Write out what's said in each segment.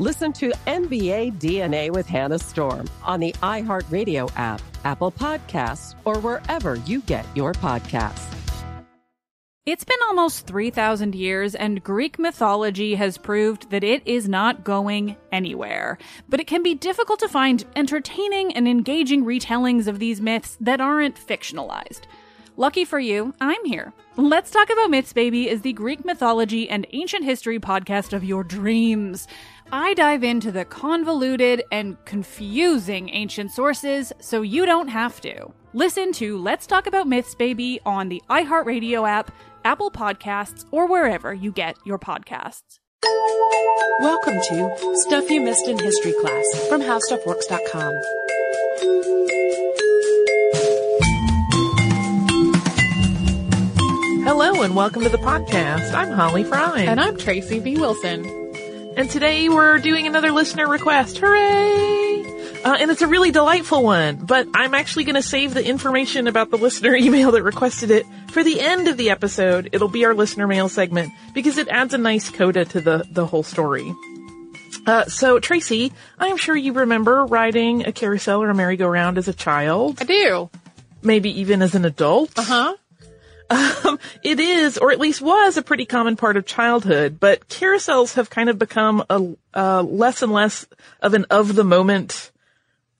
Listen to NBA DNA with Hannah Storm on the iHeartRadio app, Apple Podcasts, or wherever you get your podcasts. It's been almost 3,000 years, and Greek mythology has proved that it is not going anywhere. But it can be difficult to find entertaining and engaging retellings of these myths that aren't fictionalized. Lucky for you, I'm here. Let's Talk About Myths, Baby is the Greek mythology and ancient history podcast of your dreams. I dive into the convoluted and confusing ancient sources so you don't have to. Listen to Let's Talk About Myths, Baby on the iHeartRadio app, Apple Podcasts, or wherever you get your podcasts. Welcome to Stuff You Missed in History Class from HowStuffWorks.com. Hello and welcome to the podcast. I'm Holly Fry. And I'm Tracy V. Wilson. And today we're doing another listener request. Hooray! Uh, and it's a really delightful one, but I'm actually going to save the information about the listener email that requested it for the end of the episode. It'll be our listener mail segment because it adds a nice coda to the, the whole story. Uh, so Tracy, I'm sure you remember riding a carousel or a merry-go-round as a child. I do. Maybe even as an adult. Uh huh. Um, it is, or at least was, a pretty common part of childhood, but carousels have kind of become a, uh, less and less of an of the moment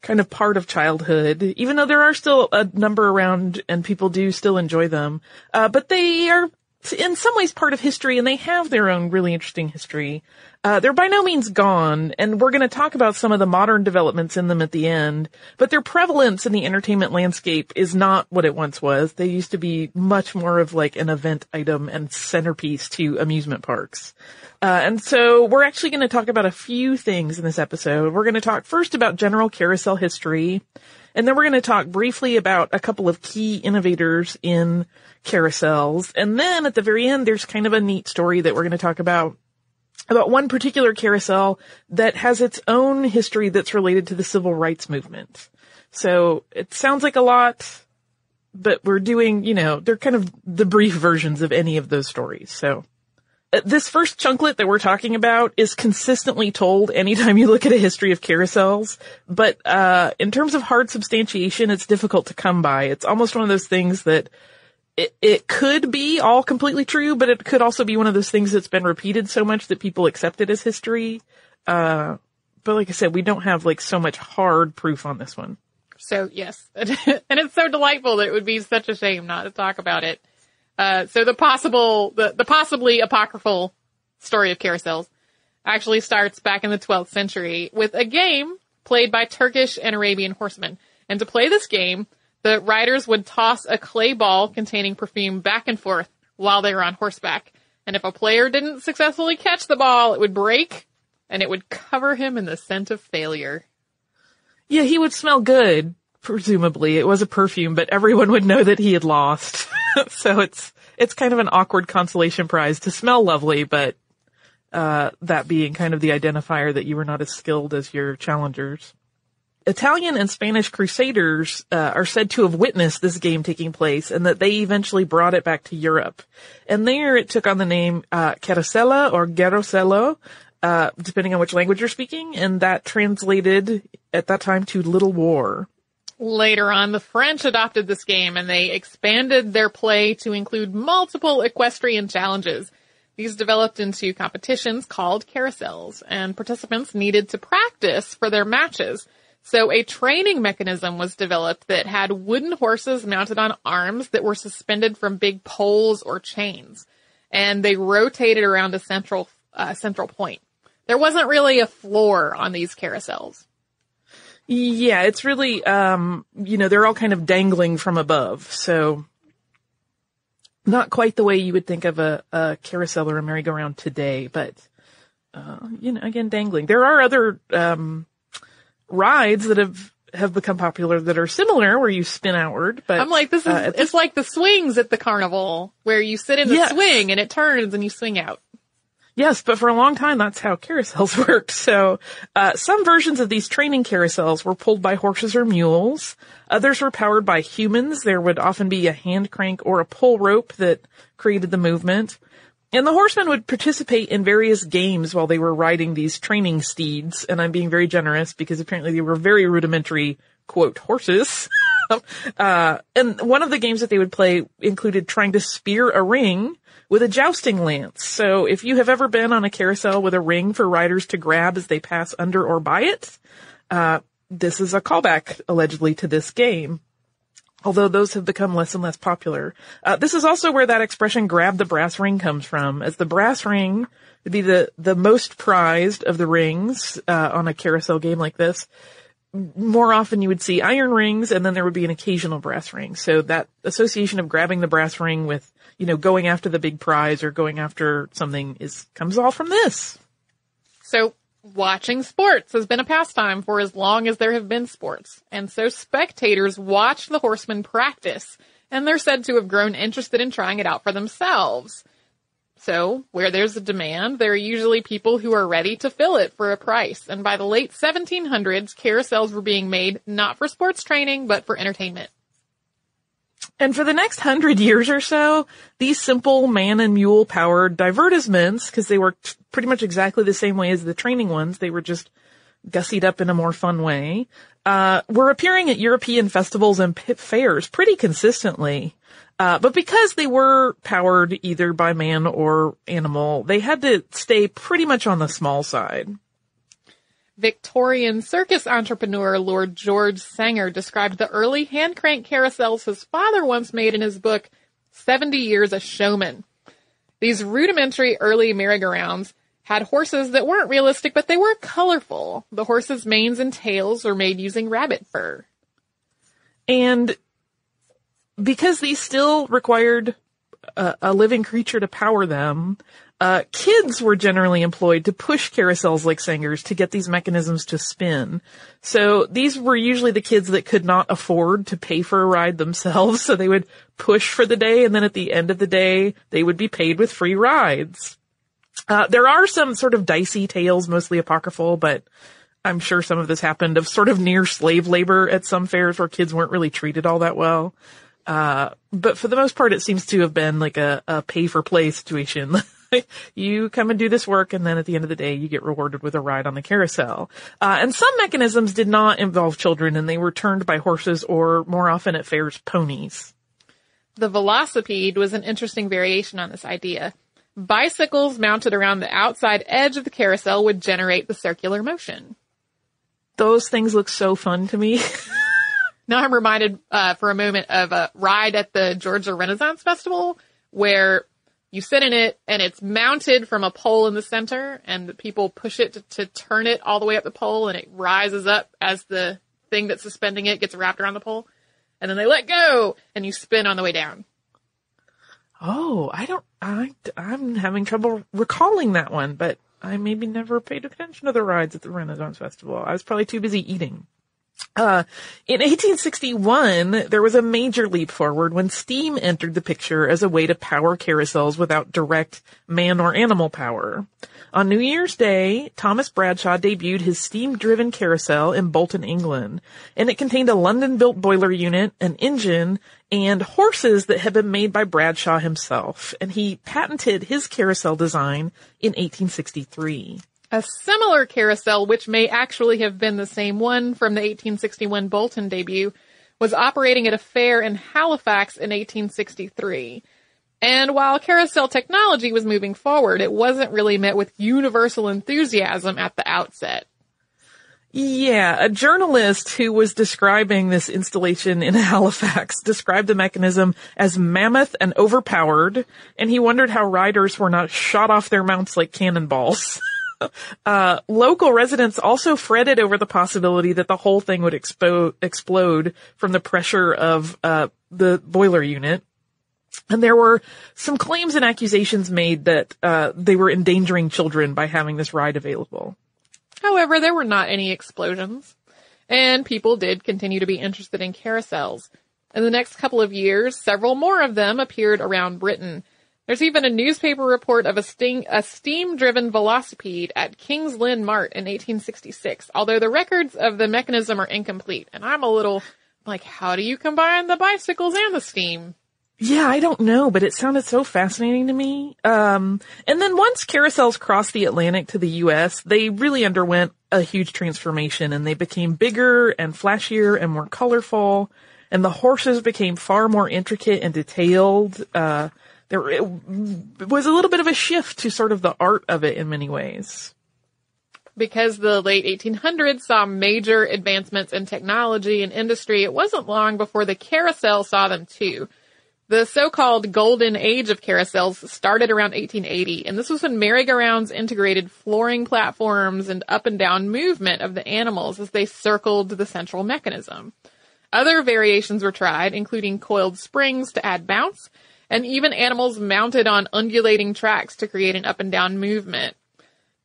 kind of part of childhood, even though there are still a number around and people do still enjoy them. Uh, but they are in some ways part of history and they have their own really interesting history. Uh, they're by no means gone, and we're going to talk about some of the modern developments in them at the end, but their prevalence in the entertainment landscape is not what it once was. They used to be much more of like an event item and centerpiece to amusement parks. Uh, and so we're actually going to talk about a few things in this episode. We're going to talk first about general carousel history, and then we're going to talk briefly about a couple of key innovators in carousels. And then at the very end, there's kind of a neat story that we're going to talk about about one particular carousel that has its own history that's related to the civil rights movement. So it sounds like a lot, but we're doing, you know, they're kind of the brief versions of any of those stories. So this first chunklet that we're talking about is consistently told anytime you look at a history of carousels, but uh, in terms of hard substantiation, it's difficult to come by. It's almost one of those things that it, it could be all completely true, but it could also be one of those things that's been repeated so much that people accept it as history. Uh, but like I said, we don't have like so much hard proof on this one. So yes, and it's so delightful that it would be such a shame not to talk about it. Uh, so the possible, the, the possibly apocryphal story of carousels actually starts back in the 12th century with a game played by Turkish and Arabian horsemen. And to play this game, the riders would toss a clay ball containing perfume back and forth while they were on horseback. And if a player didn't successfully catch the ball, it would break and it would cover him in the scent of failure. Yeah, he would smell good, presumably. It was a perfume, but everyone would know that he had lost. so it's, it's kind of an awkward consolation prize to smell lovely, but, uh, that being kind of the identifier that you were not as skilled as your challengers. Italian and Spanish crusaders uh, are said to have witnessed this game taking place and that they eventually brought it back to Europe. And there it took on the name uh, Carosella or Gerosello, uh, depending on which language you're speaking, and that translated at that time to Little War. Later on, the French adopted this game and they expanded their play to include multiple equestrian challenges. These developed into competitions called carousels, and participants needed to practice for their matches. So a training mechanism was developed that had wooden horses mounted on arms that were suspended from big poles or chains, and they rotated around a central uh, central point. There wasn't really a floor on these carousels. Yeah, it's really, um, you know, they're all kind of dangling from above. So not quite the way you would think of a, a carousel or a merry-go-round today, but, uh, you know, again, dangling. There are other, um, rides that have, have become popular that are similar where you spin outward, but I'm like, this is, uh, it's like the swings at the carnival where you sit in the swing and it turns and you swing out. Yes, but for a long time, that's how carousels worked. So, uh, some versions of these training carousels were pulled by horses or mules. Others were powered by humans. There would often be a hand crank or a pull rope that created the movement. And the horsemen would participate in various games while they were riding these training steeds. And I'm being very generous because apparently they were very rudimentary, quote, horses. uh, and one of the games that they would play included trying to spear a ring with a jousting lance. So if you have ever been on a carousel with a ring for riders to grab as they pass under or by it, uh, this is a callback allegedly to this game. Although those have become less and less popular. Uh, this is also where that expression grab the brass ring comes from, as the brass ring would be the, the most prized of the rings, uh, on a carousel game like this more often you would see iron rings and then there would be an occasional brass ring. So that association of grabbing the brass ring with, you know, going after the big prize or going after something is, comes all from this. So watching sports has been a pastime for as long as there have been sports. And so spectators watch the horsemen practice and they're said to have grown interested in trying it out for themselves. So where there's a demand, there are usually people who are ready to fill it for a price. And by the late 1700s, carousels were being made not for sports training, but for entertainment. And for the next hundred years or so, these simple man and mule powered divertisements, because they worked pretty much exactly the same way as the training ones, they were just gussied up in a more fun way, uh, were appearing at European festivals and fairs pretty consistently. Uh, but because they were powered either by man or animal, they had to stay pretty much on the small side. Victorian circus entrepreneur Lord George Sanger described the early hand crank carousels his father once made in his book, 70 Years a Showman. These rudimentary early merry-go-rounds had horses that weren't realistic, but they were colorful. The horses' manes and tails were made using rabbit fur. And because these still required a, a living creature to power them, uh, kids were generally employed to push carousels like Sanger's to get these mechanisms to spin. So these were usually the kids that could not afford to pay for a ride themselves, so they would push for the day, and then at the end of the day, they would be paid with free rides. Uh, there are some sort of dicey tales, mostly apocryphal, but I'm sure some of this happened of sort of near slave labor at some fairs where kids weren't really treated all that well. Uh, but for the most part, it seems to have been like a, a pay for play situation. you come and do this work and then at the end of the day, you get rewarded with a ride on the carousel. Uh, and some mechanisms did not involve children and they were turned by horses or more often at fairs, ponies. The velocipede was an interesting variation on this idea. Bicycles mounted around the outside edge of the carousel would generate the circular motion. Those things look so fun to me. Now I'm reminded uh, for a moment of a ride at the Georgia Renaissance Festival where you sit in it and it's mounted from a pole in the center and the people push it to, to turn it all the way up the pole and it rises up as the thing that's suspending it gets wrapped around the pole. And then they let go and you spin on the way down. Oh, I don't, I, I'm having trouble recalling that one, but I maybe never paid attention to the rides at the Renaissance Festival. I was probably too busy eating. Uh, in 1861, there was a major leap forward when steam entered the picture as a way to power carousels without direct man or animal power. On New Year's Day, Thomas Bradshaw debuted his steam-driven carousel in Bolton, England, and it contained a London-built boiler unit, an engine, and horses that had been made by Bradshaw himself, and he patented his carousel design in 1863. A similar carousel, which may actually have been the same one from the 1861 Bolton debut, was operating at a fair in Halifax in 1863. And while carousel technology was moving forward, it wasn't really met with universal enthusiasm at the outset. Yeah, a journalist who was describing this installation in Halifax described the mechanism as mammoth and overpowered, and he wondered how riders were not shot off their mounts like cannonballs. uh, local residents also fretted over the possibility that the whole thing would expo- explode from the pressure of uh, the boiler unit. And there were some claims and accusations made that uh, they were endangering children by having this ride available. However, there were not any explosions, and people did continue to be interested in carousels. In the next couple of years, several more of them appeared around Britain. There's even a newspaper report of a, sting, a steam-driven velocipede at King's Lynn Mart in 1866, although the records of the mechanism are incomplete, and I'm a little like, how do you combine the bicycles and the steam? Yeah, I don't know, but it sounded so fascinating to me. Um, and then once carousels crossed the Atlantic to the U.S., they really underwent a huge transformation and they became bigger and flashier and more colorful. And the horses became far more intricate and detailed. Uh, there it was a little bit of a shift to sort of the art of it in many ways. Because the late 1800s saw major advancements in technology and industry, it wasn't long before the carousel saw them too. The so-called golden age of carousels started around 1880, and this was when merry-go-rounds integrated flooring platforms and up and down movement of the animals as they circled the central mechanism. Other variations were tried, including coiled springs to add bounce, and even animals mounted on undulating tracks to create an up and down movement.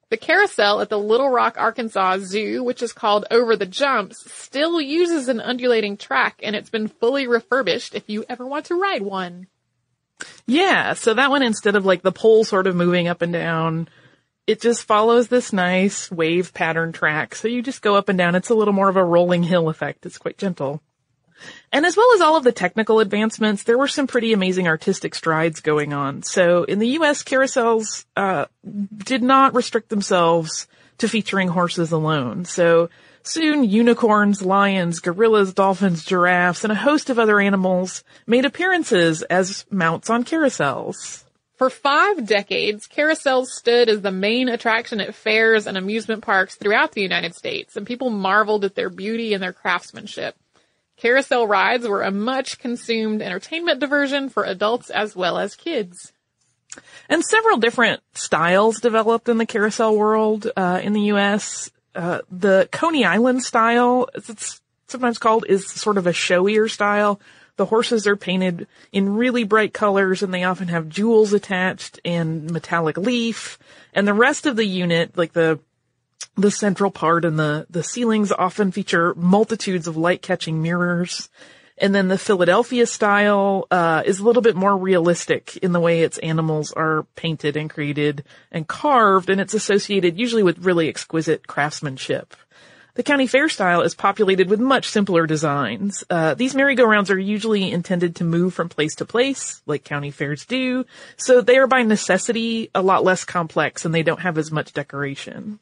The carousel at the Little Rock, Arkansas Zoo, which is called Over the Jumps, still uses an undulating track and it's been fully refurbished if you ever want to ride one. Yeah, so that one instead of like the pole sort of moving up and down, it just follows this nice wave pattern track. So you just go up and down. It's a little more of a rolling hill effect. It's quite gentle. And as well as all of the technical advancements, there were some pretty amazing artistic strides going on. So in the U.S., carousels uh, did not restrict themselves to featuring horses alone. So soon unicorns, lions, gorillas, dolphins, giraffes, and a host of other animals made appearances as mounts on carousels. For five decades, carousels stood as the main attraction at fairs and amusement parks throughout the United States, and people marveled at their beauty and their craftsmanship. Carousel rides were a much consumed entertainment diversion for adults as well as kids. And several different styles developed in the carousel world uh, in the U.S. Uh, the Coney Island style, as it's sometimes called, is sort of a showier style. The horses are painted in really bright colors and they often have jewels attached and metallic leaf. And the rest of the unit, like the the central part and the, the ceilings often feature multitudes of light catching mirrors. And then the Philadelphia style, uh, is a little bit more realistic in the way its animals are painted and created and carved, and it's associated usually with really exquisite craftsmanship. The county fair style is populated with much simpler designs. Uh, these merry-go-rounds are usually intended to move from place to place, like county fairs do, so they are by necessity a lot less complex and they don't have as much decoration.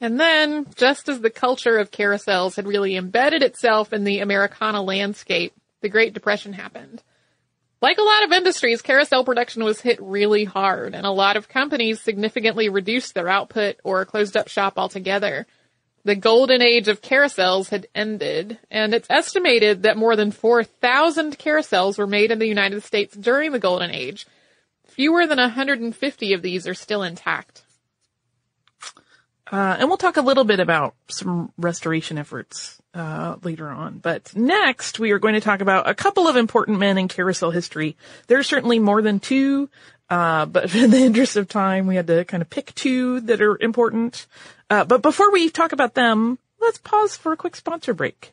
And then, just as the culture of carousels had really embedded itself in the Americana landscape, the Great Depression happened. Like a lot of industries, carousel production was hit really hard, and a lot of companies significantly reduced their output or closed up shop altogether. The golden age of carousels had ended, and it's estimated that more than 4,000 carousels were made in the United States during the golden age. Fewer than 150 of these are still intact. Uh, and we'll talk a little bit about some restoration efforts uh, later on. But next, we are going to talk about a couple of important men in carousel history. There are certainly more than two, uh, but in the interest of time, we had to kind of pick two that are important. Uh, but before we talk about them, let's pause for a quick sponsor break.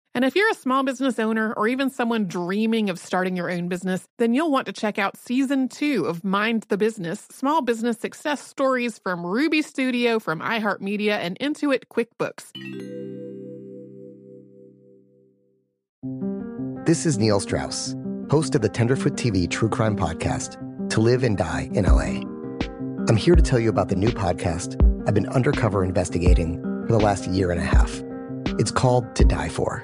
And if you're a small business owner or even someone dreaming of starting your own business, then you'll want to check out season two of Mind the Business Small Business Success Stories from Ruby Studio, from iHeartMedia, and Intuit QuickBooks. This is Neil Strauss, host of the Tenderfoot TV True Crime Podcast, To Live and Die in LA. I'm here to tell you about the new podcast I've been undercover investigating for the last year and a half. It's called To Die For.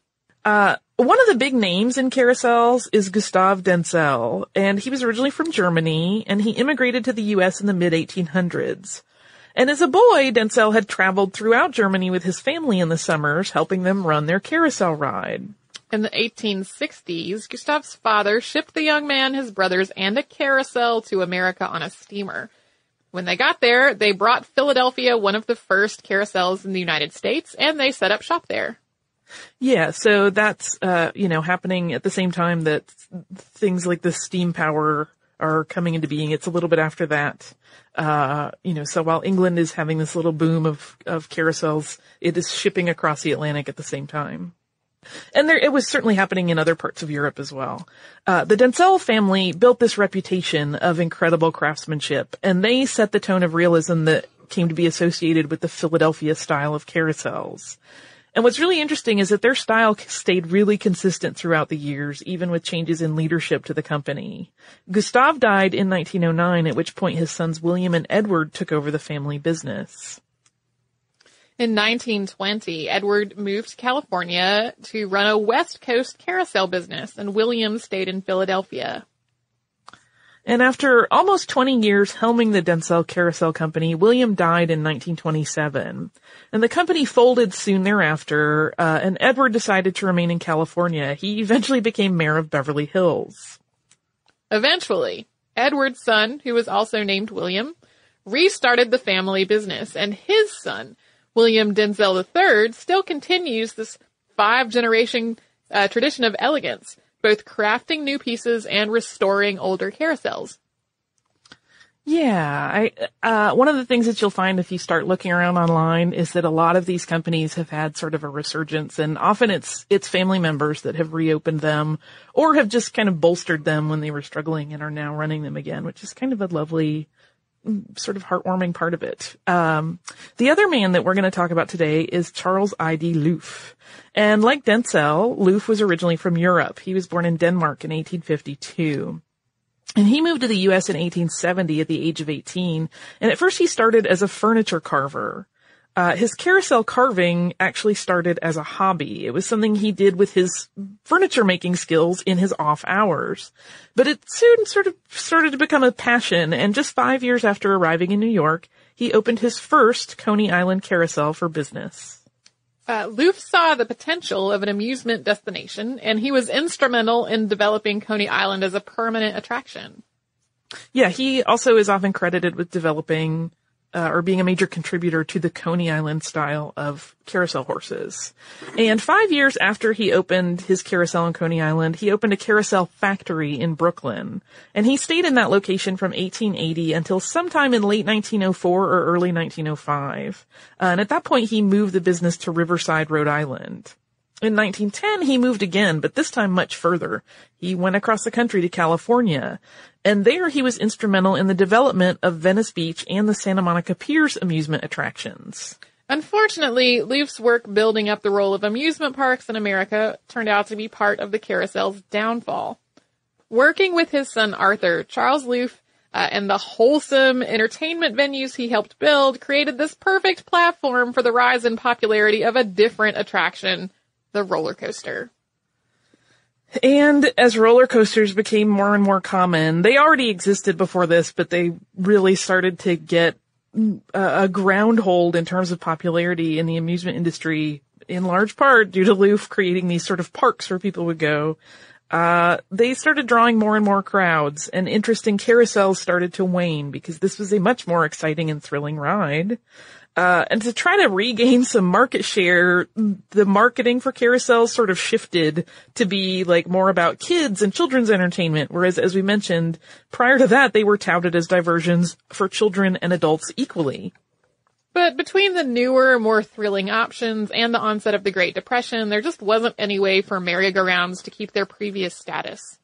Uh, one of the big names in carousels is Gustav Dentzel, and he was originally from Germany, and he immigrated to the U.S. in the mid 1800s. And as a boy, Dentzel had traveled throughout Germany with his family in the summers, helping them run their carousel ride. In the 1860s, Gustav's father shipped the young man, his brothers, and a carousel to America on a steamer. When they got there, they brought Philadelphia one of the first carousels in the United States, and they set up shop there. Yeah, so that's, uh, you know, happening at the same time that things like the steam power are coming into being. It's a little bit after that. Uh, you know, so while England is having this little boom of, of carousels, it is shipping across the Atlantic at the same time. And there, it was certainly happening in other parts of Europe as well. Uh, the Dentzel family built this reputation of incredible craftsmanship, and they set the tone of realism that came to be associated with the Philadelphia style of carousels. And what's really interesting is that their style stayed really consistent throughout the years, even with changes in leadership to the company. Gustave died in 1909, at which point his sons William and Edward took over the family business. In 1920, Edward moved to California to run a West Coast carousel business, and William stayed in Philadelphia. And after almost 20 years helming the Dentzel Carousel Company, William died in 1927. And the company folded soon thereafter, uh, and Edward decided to remain in California. He eventually became mayor of Beverly Hills. Eventually, Edward's son, who was also named William, restarted the family business, and his son, William Dentzel III, still continues this five generation uh, tradition of elegance both crafting new pieces and restoring older carousels. Yeah, I, uh, one of the things that you'll find if you start looking around online is that a lot of these companies have had sort of a resurgence and often it's, it's family members that have reopened them or have just kind of bolstered them when they were struggling and are now running them again, which is kind of a lovely, sort of heartwarming part of it. Um, the other man that we're going to talk about today is Charles I.D. Looff. And like Dentzel, Looff was originally from Europe. He was born in Denmark in 1852. And he moved to the U.S. in 1870 at the age of 18. And at first he started as a furniture carver. Uh, his carousel carving actually started as a hobby. It was something he did with his furniture making skills in his off hours. But it soon sort of started to become a passion, and just five years after arriving in New York, he opened his first Coney Island carousel for business. Uh, Looff saw the potential of an amusement destination, and he was instrumental in developing Coney Island as a permanent attraction. Yeah, he also is often credited with developing uh, or being a major contributor to the Coney Island style of carousel horses. And five years after he opened his carousel on Coney Island, he opened a carousel factory in Brooklyn. And he stayed in that location from 1880 until sometime in late 1904 or early 1905. Uh, and at that point, he moved the business to Riverside, Rhode Island. In 1910, he moved again, but this time much further. He went across the country to California, and there he was instrumental in the development of Venice Beach and the Santa Monica Piers amusement attractions. Unfortunately, Looff's work building up the role of amusement parks in America turned out to be part of the carousel's downfall. Working with his son Arthur, Charles Looff uh, and the wholesome entertainment venues he helped build created this perfect platform for the rise in popularity of a different attraction, the roller coaster. And as roller coasters became more and more common, they already existed before this, but they really started to get a, ground hold in terms of popularity in the amusement industry, in large part due to Looff creating these sort of parks where people would go. Uh, they started drawing more and more crowds, and interest in carousels started to wane because this was a much more exciting and thrilling ride. Uh, and to try to regain some market share, the marketing for carousels sort of shifted to be like more about kids and children's entertainment. Whereas, as we mentioned, prior to that, they were touted as diversions for children and adults equally. But between the newer, more thrilling options and the onset of the Great Depression, there just wasn't any way for merry-go-rounds to keep their previous status.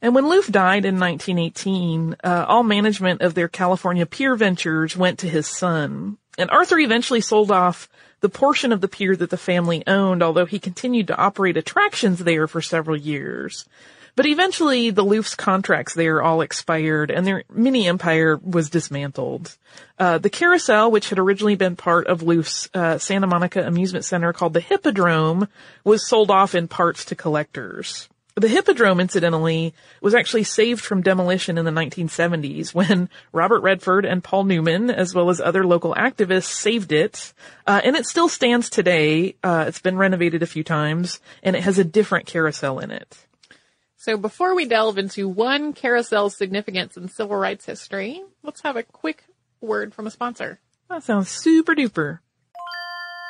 And when Looff died in 1918, uh, all management of their California pier ventures went to his son. And Arthur eventually sold off the portion of the pier that the family owned, although he continued to operate attractions there for several years. But eventually the Looff's contracts there all expired and their mini empire was dismantled. Uh, the carousel, which had originally been part of Looff's uh, Santa Monica amusement center called the Hippodrome, was sold off in parts to collectors. The Hippodrome, incidentally, was actually saved from demolition in the 1970s when Robert Redford and Paul Newman, as well as other local activists, saved it. Uh, and it still stands today. Uh, it's been renovated a few times, and it has a different carousel in it. So before we delve into one carousel's significance in civil rights history, let's have a quick word from a sponsor. That sounds super duper.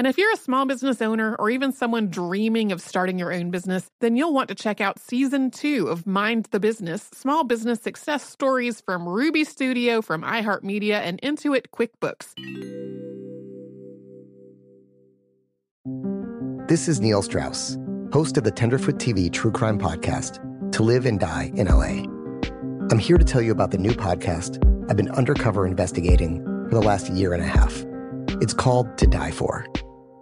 And if you're a small business owner or even someone dreaming of starting your own business, then you'll want to check out season two of Mind the Business Small Business Success Stories from Ruby Studio, from iHeartMedia, and Intuit QuickBooks. This is Neil Strauss, host of the Tenderfoot TV True Crime Podcast, To Live and Die in LA. I'm here to tell you about the new podcast I've been undercover investigating for the last year and a half. It's called To Die For.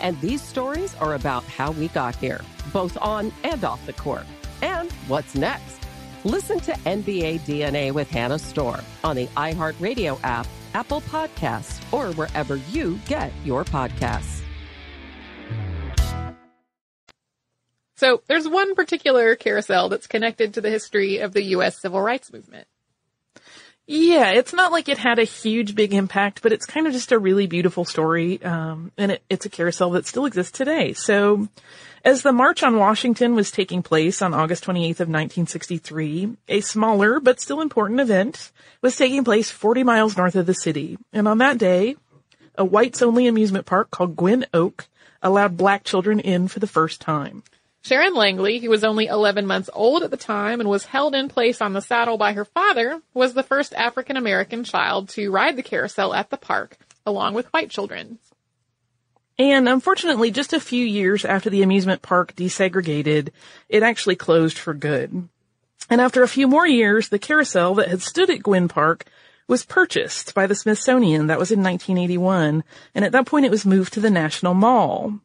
And these stories are about how we got here, both on and off the court. And what's next? Listen to NBA DNA with Hannah Storm on the iHeartRadio app, Apple Podcasts, or wherever you get your podcasts. So there's one particular carousel that's connected to the history of the U.S. civil rights movement. Yeah, it's not like it had a huge big impact, but it's kind of just a really beautiful story. Um, and it, it's a carousel that still exists today. So as the March on Washington was taking place on August 28th of 1963, a smaller but still important event was taking place 40 miles north of the city. And on that day, a whites only amusement park called Gwynn Oak allowed black children in for the first time. Sharon Langley, who was only 11 months old at the time and was held in place on the saddle by her father, was the first African American child to ride the carousel at the park, along with white children. And unfortunately, just a few years after the amusement park desegregated, it actually closed for good. And after a few more years, the carousel that had stood at Gwynn Park was purchased by the Smithsonian. That was in 1981. And at that point, it was moved to the National Mall.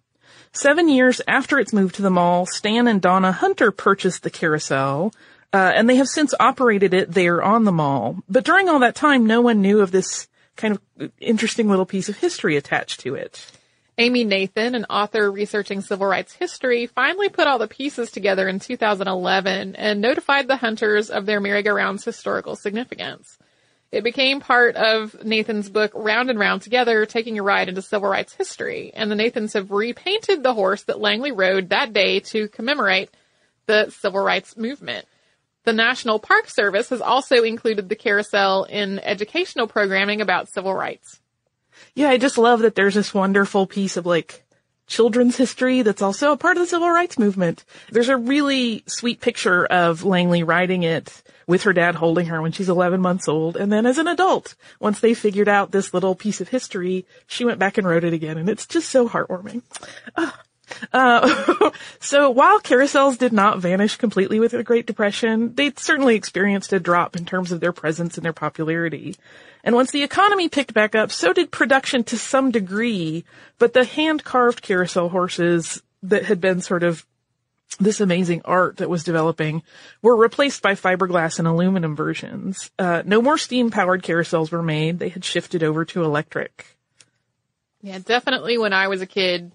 Seven years after its move to the mall, Stan and Donna Hunter purchased the carousel, uh, and they have since operated it there on the mall. But during all that time, no one knew of this kind of interesting little piece of history attached to it. Amy Nathan, an author researching civil rights history, finally put all the pieces together in 2011 and notified the Hunters of their merry-go-round's historical significance. It became part of Nathan's book Round and Round Together, taking a ride into civil rights history. And the Nathans have repainted the horse that Langley rode that day to commemorate the civil rights movement. The National Park Service has also included the carousel in educational programming about civil rights. Yeah, I just love that there's this wonderful piece of like children's history that's also a part of the civil rights movement. There's a really sweet picture of Langley riding it with her dad holding her when she's 11 months old. And then as an adult, once they figured out this little piece of history, she went back and wrote it again. And it's just so heartwarming. Uh, so while carousels did not vanish completely with the Great Depression, they certainly experienced a drop in terms of their presence and their popularity. And once the economy picked back up, so did production to some degree, but the hand-carved carousel horses that had been sort of this amazing art that was developing were replaced by fiberglass and aluminum versions. Uh, no more steam powered carousels were made. They had shifted over to electric. Yeah, definitely when I was a kid,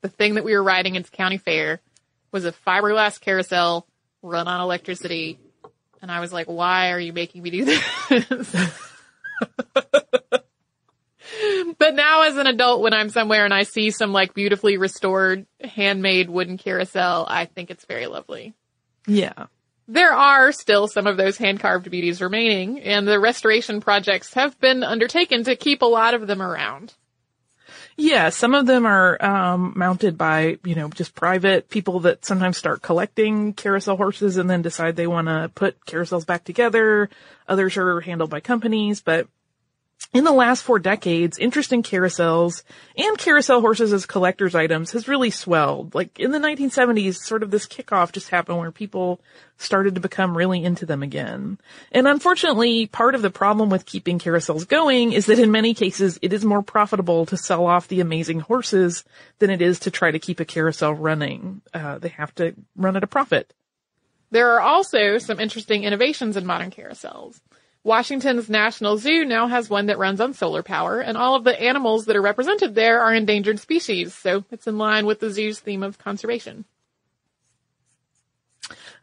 the thing that we were riding into county fair was a fiberglass carousel run on electricity. And I was like, why are you making me do this? but now as an adult, when I'm somewhere and I see some like beautifully restored handmade wooden carousel, I think it's very lovely. Yeah. There are still some of those hand carved beauties remaining and the restoration projects have been undertaken to keep a lot of them around. Yeah, some of them are um, mounted by, you know, just private people that sometimes start collecting carousel horses and then decide they want to put carousels back together. Others are handled by companies, but in the last four decades, interest in carousels and carousel horses as collector's items has really swelled. Like in the 1970s, sort of this kickoff just happened where people started to become really into them again. And unfortunately, part of the problem with keeping carousels going is that in many cases, it is more profitable to sell off the amazing horses than it is to try to keep a carousel running. Uh, they have to run at a profit. There are also some interesting innovations in modern carousels. Washington's National Zoo now has one that runs on solar power, and all of the animals that are represented there are endangered species, so it's in line with the zoo's theme of conservation.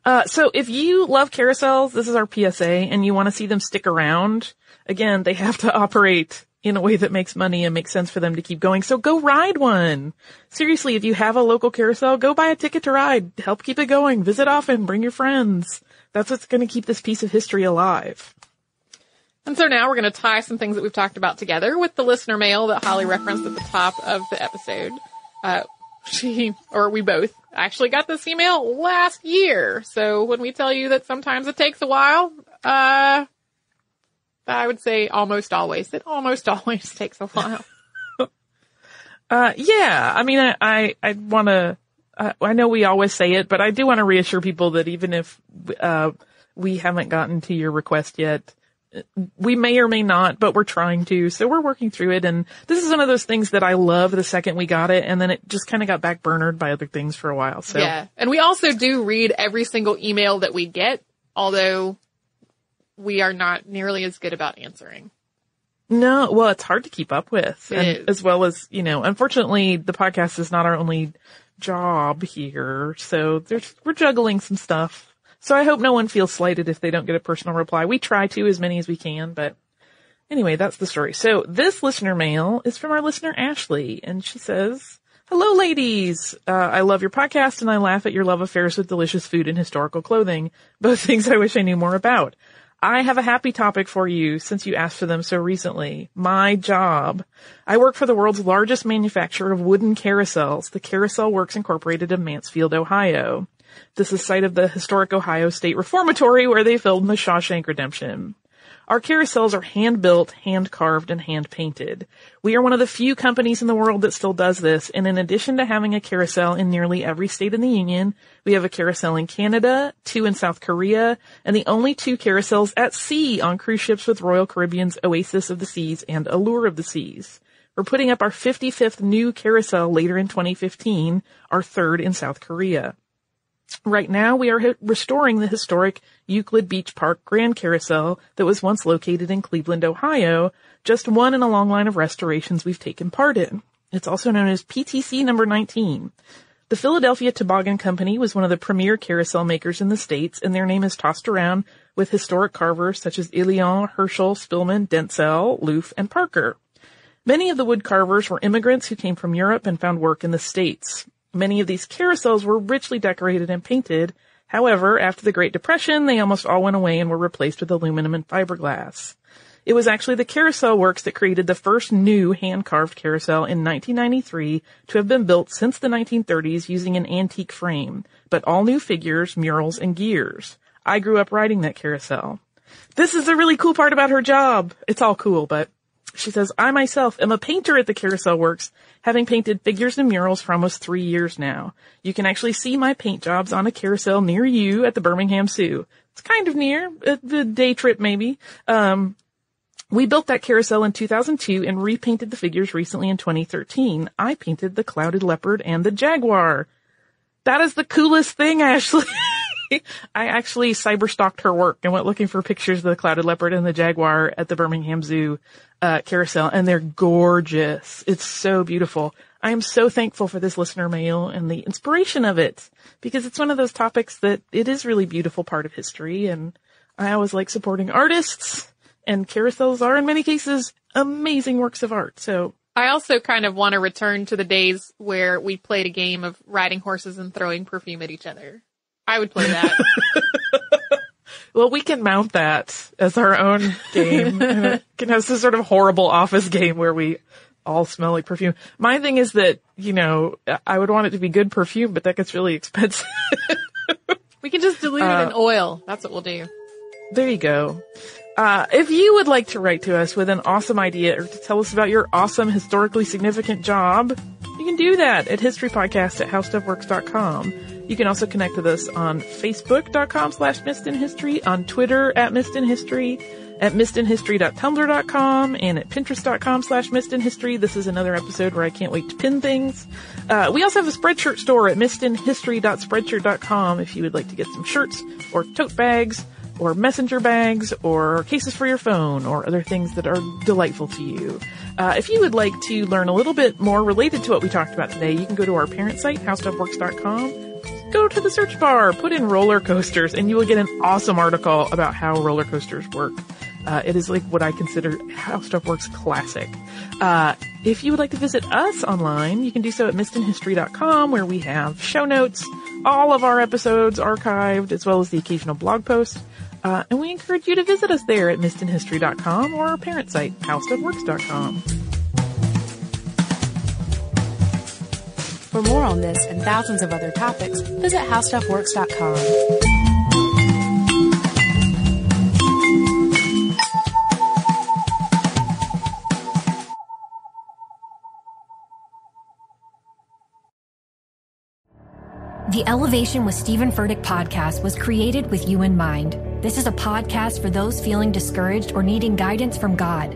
Uh, so if you love carousels, this is our PSA, and you want to see them stick around, again, they have to operate in a way that makes money and makes sense for them to keep going. So go ride one. Seriously, if you have a local carousel, go buy a ticket to ride. Help keep it going. Visit often. Bring your friends. That's what's going to keep this piece of history alive. And so now we're going to tie some things that we've talked about together with the listener mail that Holly referenced at the top of the episode. Uh, she, or we both, actually got this email last year. So when we tell you that sometimes it takes a while, uh, I would say almost always. It almost always takes a while. uh, yeah. I mean, I, I, I want to, uh, I know we always say it, but I do want to reassure people that even if, uh, we haven't gotten to your request yet, we may or may not, but we're trying to. So we're working through it. And this is one of those things that I love the second we got it. And then it just kind of got backburnered by other things for a while. So yeah. And we also do read every single email that we get, although we are not nearly as good about answering. No, well, it's hard to keep up with. And as well as, you know, unfortunately the podcast is not our only job here. So there's, we're juggling some stuff. So I hope no one feels slighted if they don't get a personal reply. We try to as many as we can, but anyway, that's the story. So this listener mail is from our listener Ashley, and she says, Hello ladies! Uh, I love your podcast and I laugh at your love affairs with delicious food and historical clothing, both things I wish I knew more about. I have a happy topic for you since you asked for them so recently. My job. I work for the world's largest manufacturer of wooden carousels, the Carousel Works Incorporated of Mansfield, Ohio. This is site of the historic Ohio State Reformatory where they filmed The Shawshank Redemption. Our carousels are hand built, hand carved, and hand painted. We are one of the few companies in the world that still does this, and in addition to having a carousel in nearly every state in the Union, we have a carousel in Canada, two in South Korea, and the only two carousels at sea on cruise ships with Royal Caribbean's Oasis of the Seas and Allure of the Seas. We're putting up our 55th new carousel later in 2015, our third in South Korea. Right now, we are restoring the historic Euclid Beach Park Grand Carousel that was once located in Cleveland, Ohio, just one in a long line of restorations we've taken part in. It's also known as PTC number 19. The Philadelphia Toboggan Company was one of the premier carousel makers in the States, and their name is tossed around with historic carvers such as Illion, Herschell, Spillman, Dentzel, Looff, and Parker. Many of the wood carvers were immigrants who came from Europe and found work in the States. Many of these carousels were richly decorated and painted. However, after the Great Depression, they almost all went away and were replaced with aluminum and fiberglass. It was actually the Carousel Works that created the first new hand-carved carousel in 1993 to have been built since the 1930s using an antique frame, but all new figures, murals, and gears. I grew up riding that carousel. This is the really cool part about her job. It's all cool, but she says, I myself am a painter at the Carousel Works, having painted figures and murals for almost three years now. You can actually see my paint jobs on a carousel near you at the Birmingham Zoo. It's kind of near, the day trip maybe. Um, we built that carousel in 2002 and repainted the figures recently in 2013. I painted the clouded leopard and the jaguar. That is the coolest thing, Ashley. I actually cyber stalked her work and went looking for pictures of the clouded leopard and the jaguar at the Birmingham Zoo uh, carousel, and they're gorgeous. It's so beautiful. I am so thankful for this listener mail and the inspiration of it because it's one of those topics that it is really beautiful part of history, and I always like supporting artists. And carousels are, in many cases, amazing works of art. So I also kind of want to return to the days where we played a game of riding horses and throwing perfume at each other. I would play that. well, we can mount that as our own game. it can have some sort of horrible office game where we all smell like perfume. My thing is that, you know, I would want it to be good perfume, but that gets really expensive. we can just dilute uh, it in uh, oil. That's what we'll do. There you go. Uh, if you would like to write to us with an awesome idea or to tell us about your awesome historically significant job, you can do that at historypodcast at howstuffworks.com. You can also connect with us on facebook.com slash missedinhistory, on Twitter at missedinhistory, at missedinhistory.tumblr.com, and at pinterest.com slash missedinhistory. This is another episode where I can't wait to pin things. Uh, we also have a Spreadshirt store at missedinhistory.spreadshirt.com if you would like to get some shirts or tote bags or messenger bags or cases for your phone or other things that are delightful to you. Uh, if you would like to learn a little bit more related to what we talked about today, you can go to our parent site, howstuffworks.com go to the search bar, put in roller coasters, and you will get an awesome article about how roller coasters work. Uh, it is like what I consider How Stuff Works classic. Uh, if you would like to visit us online, you can do so at missedinhistory.com where we have show notes, all of our episodes archived, as well as the occasional blog post. Uh, and we encourage you to visit us there at missedinhistory.com or our parent site, howstuffworks.com. For more on this and thousands of other topics, visit howstuffworks.com. The Elevation with Stephen Furtick podcast was created with you in mind. This is a podcast for those feeling discouraged or needing guidance from God.